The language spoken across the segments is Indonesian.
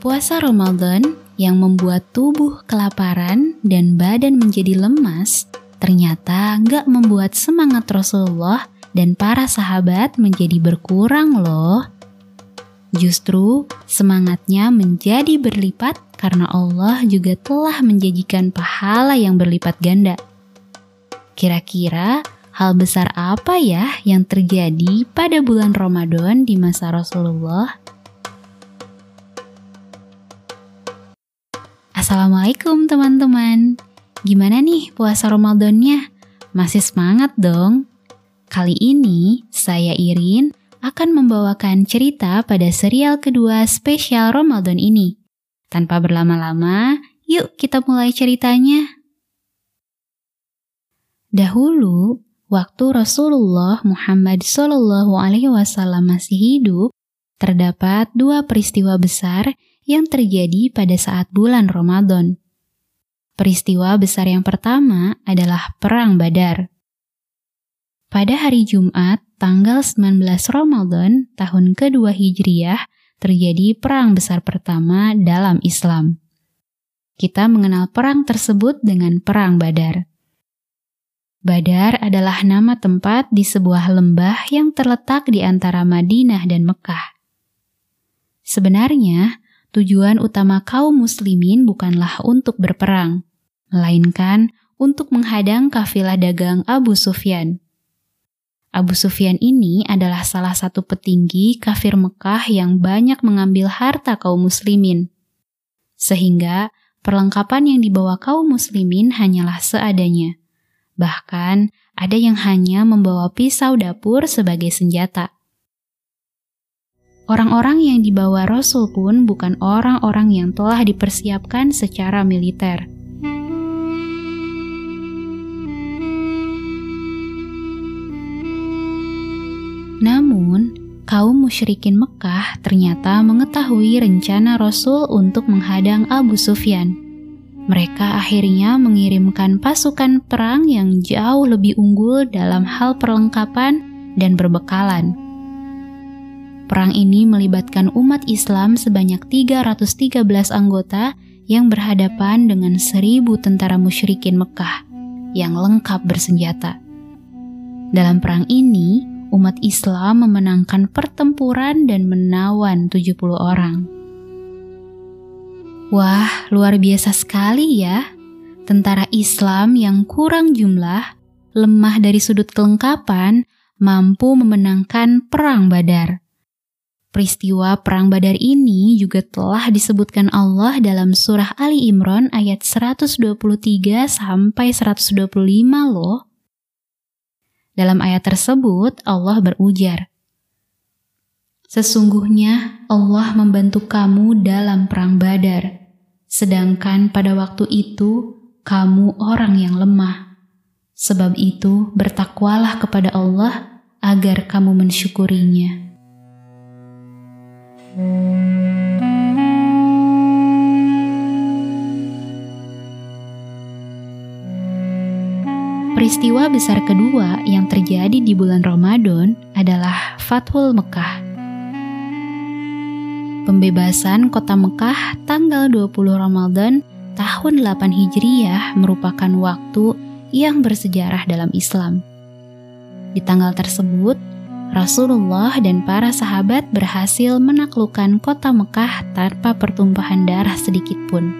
Puasa Ramadan yang membuat tubuh kelaparan dan badan menjadi lemas, ternyata nggak membuat semangat Rasulullah dan para sahabat menjadi berkurang loh. Justru semangatnya menjadi berlipat karena Allah juga telah menjanjikan pahala yang berlipat ganda. Kira-kira hal besar apa ya yang terjadi pada bulan Ramadan di masa Rasulullah? Assalamualaikum teman-teman. Gimana nih puasa Ramadannya? Masih semangat dong? Kali ini saya Irin akan membawakan cerita pada serial kedua spesial Ramadan ini. Tanpa berlama-lama, yuk kita mulai ceritanya. Dahulu, waktu Rasulullah Muhammad Wasallam masih hidup, terdapat dua peristiwa besar yang terjadi pada saat bulan Ramadan. Peristiwa besar yang pertama adalah Perang Badar. Pada hari Jumat, tanggal 19 Ramadan tahun kedua Hijriyah, terjadi perang besar pertama dalam Islam. Kita mengenal perang tersebut dengan Perang Badar. Badar adalah nama tempat di sebuah lembah yang terletak di antara Madinah dan Mekah. Sebenarnya, tujuan utama kaum muslimin bukanlah untuk berperang, melainkan untuk menghadang kafilah dagang Abu Sufyan. Abu Sufyan ini adalah salah satu petinggi kafir Mekah yang banyak mengambil harta kaum muslimin. Sehingga perlengkapan yang dibawa kaum muslimin hanyalah seadanya. Bahkan ada yang hanya membawa pisau dapur sebagai senjata. Orang-orang yang dibawa Rasul pun bukan orang-orang yang telah dipersiapkan secara militer Namun, kaum musyrikin Mekah ternyata mengetahui rencana Rasul untuk menghadang Abu Sufyan. Mereka akhirnya mengirimkan pasukan perang yang jauh lebih unggul dalam hal perlengkapan dan berbekalan. Perang ini melibatkan umat Islam sebanyak 313 anggota yang berhadapan dengan seribu tentara musyrikin Mekah yang lengkap bersenjata. Dalam perang ini, umat Islam memenangkan pertempuran dan menawan 70 orang. Wah, luar biasa sekali ya. Tentara Islam yang kurang jumlah, lemah dari sudut kelengkapan, mampu memenangkan Perang Badar. Peristiwa Perang Badar ini juga telah disebutkan Allah dalam surah Ali Imran ayat 123 sampai 125 loh. Dalam ayat tersebut, Allah berujar, Sesungguhnya Allah membantu kamu dalam perang badar, sedangkan pada waktu itu kamu orang yang lemah. Sebab itu bertakwalah kepada Allah agar kamu mensyukurinya. Peristiwa besar kedua yang terjadi di bulan Ramadan adalah Fathul Mekah. Pembebasan kota Mekah tanggal 20 Ramadan tahun 8 Hijriyah merupakan waktu yang bersejarah dalam Islam. Di tanggal tersebut, Rasulullah dan para sahabat berhasil menaklukkan kota Mekah tanpa pertumpahan darah sedikit pun.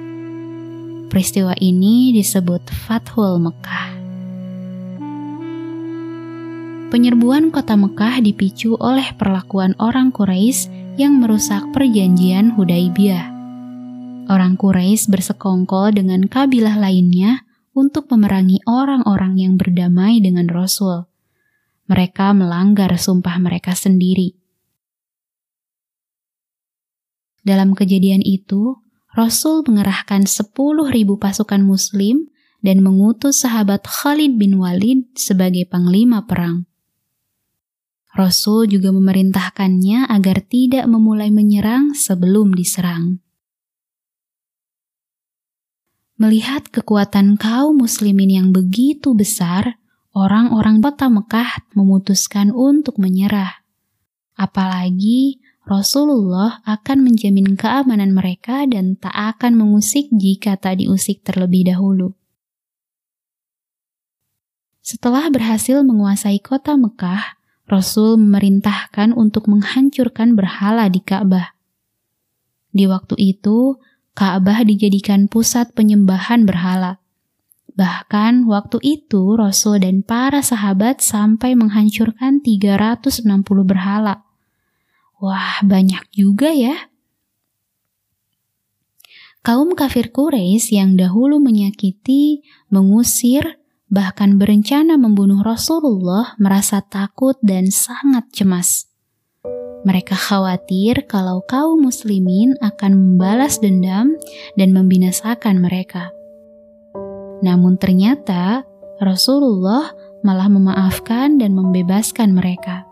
Peristiwa ini disebut Fathul Mekah. Penyerbuan kota Mekah dipicu oleh perlakuan orang Quraisy yang merusak perjanjian Hudaibiyah. Orang Quraisy bersekongkol dengan kabilah lainnya untuk memerangi orang-orang yang berdamai dengan Rasul. Mereka melanggar sumpah mereka sendiri. Dalam kejadian itu, Rasul mengerahkan 10.000 pasukan muslim dan mengutus sahabat Khalid bin Walid sebagai panglima perang. Rasul juga memerintahkannya agar tidak memulai menyerang sebelum diserang. Melihat kekuatan kaum muslimin yang begitu besar, orang-orang kota Mekah memutuskan untuk menyerah. Apalagi Rasulullah akan menjamin keamanan mereka dan tak akan mengusik jika tak diusik terlebih dahulu. Setelah berhasil menguasai kota Mekah, Rasul memerintahkan untuk menghancurkan berhala di Ka'bah. Di waktu itu, Ka'bah dijadikan pusat penyembahan berhala. Bahkan waktu itu Rasul dan para sahabat sampai menghancurkan 360 berhala. Wah, banyak juga ya. Kaum kafir Quraisy yang dahulu menyakiti, mengusir, bahkan berencana membunuh Rasulullah merasa takut dan sangat cemas. Mereka khawatir kalau kaum muslimin akan membalas dendam dan membinasakan mereka. Namun ternyata Rasulullah malah memaafkan dan membebaskan mereka.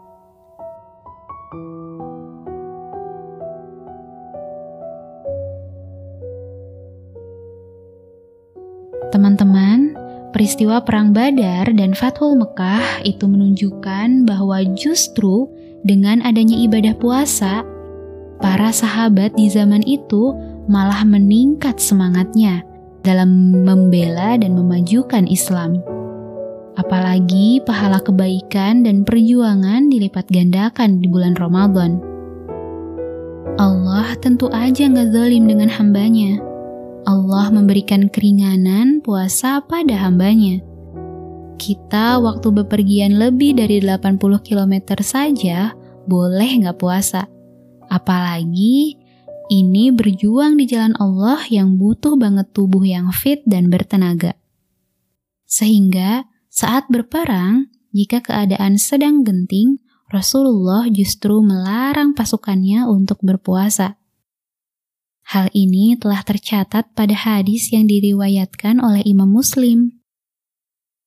Teman-teman, Peristiwa Perang Badar dan Fathul Mekah itu menunjukkan bahwa justru dengan adanya ibadah puasa, para sahabat di zaman itu malah meningkat semangatnya dalam membela dan memajukan Islam. Apalagi pahala kebaikan dan perjuangan dilipat gandakan di bulan Ramadan. Allah tentu aja nggak zalim dengan hambanya. Allah memberikan keringanan puasa pada hambanya. Kita waktu bepergian lebih dari 80 km saja boleh nggak puasa. Apalagi ini berjuang di jalan Allah yang butuh banget tubuh yang fit dan bertenaga. Sehingga saat berperang, jika keadaan sedang genting, Rasulullah justru melarang pasukannya untuk berpuasa. Hal ini telah tercatat pada hadis yang diriwayatkan oleh Imam Muslim.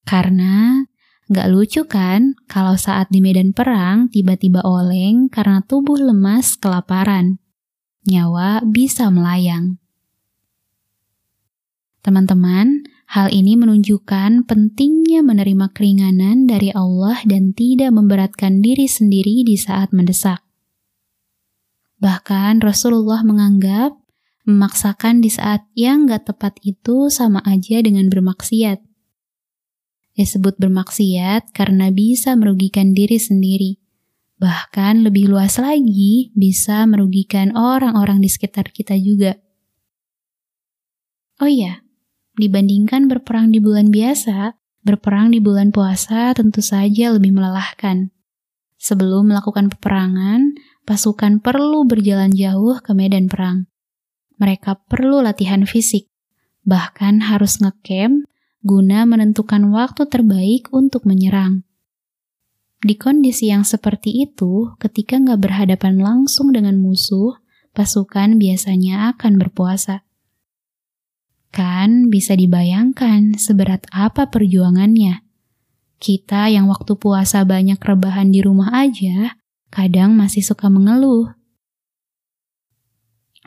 Karena gak lucu kan kalau saat di medan perang tiba-tiba oleng karena tubuh lemas kelaparan. Nyawa bisa melayang. Teman-teman, hal ini menunjukkan pentingnya menerima keringanan dari Allah dan tidak memberatkan diri sendiri di saat mendesak. Bahkan Rasulullah menganggap Memaksakan di saat yang gak tepat itu sama aja dengan bermaksiat. Disebut bermaksiat karena bisa merugikan diri sendiri. Bahkan lebih luas lagi, bisa merugikan orang-orang di sekitar kita juga. Oh iya, dibandingkan berperang di bulan biasa, berperang di bulan puasa tentu saja lebih melelahkan. Sebelum melakukan peperangan, pasukan perlu berjalan jauh ke medan perang mereka perlu latihan fisik, bahkan harus ngecamp guna menentukan waktu terbaik untuk menyerang. Di kondisi yang seperti itu, ketika nggak berhadapan langsung dengan musuh, pasukan biasanya akan berpuasa. Kan bisa dibayangkan seberat apa perjuangannya. Kita yang waktu puasa banyak rebahan di rumah aja, kadang masih suka mengeluh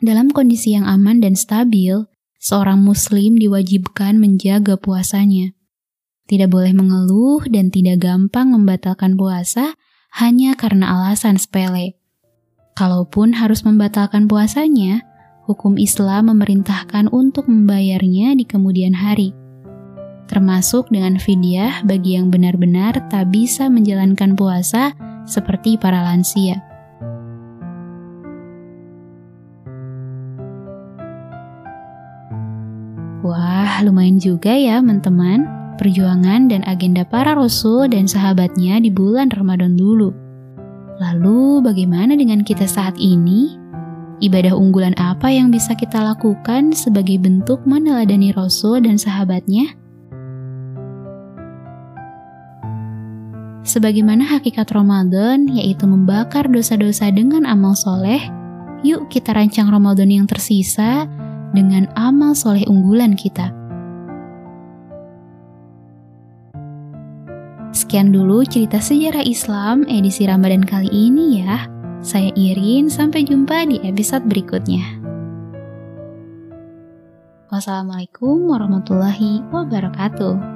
dalam kondisi yang aman dan stabil, seorang Muslim diwajibkan menjaga puasanya. Tidak boleh mengeluh dan tidak gampang membatalkan puasa hanya karena alasan sepele. Kalaupun harus membatalkan puasanya, hukum Islam memerintahkan untuk membayarnya di kemudian hari. Termasuk dengan fidyah bagi yang benar-benar tak bisa menjalankan puasa seperti para lansia. Wah, lumayan juga ya teman-teman, perjuangan dan agenda para rasul dan sahabatnya di bulan Ramadan dulu. Lalu bagaimana dengan kita saat ini? Ibadah unggulan apa yang bisa kita lakukan sebagai bentuk meneladani Rasul dan sahabatnya? Sebagaimana hakikat Ramadan, yaitu membakar dosa-dosa dengan amal soleh, yuk kita rancang Ramadan yang tersisa dengan amal soleh unggulan kita. Sekian dulu cerita sejarah Islam edisi Ramadan kali ini ya. Saya Irin, sampai jumpa di episode berikutnya. Wassalamualaikum warahmatullahi wabarakatuh.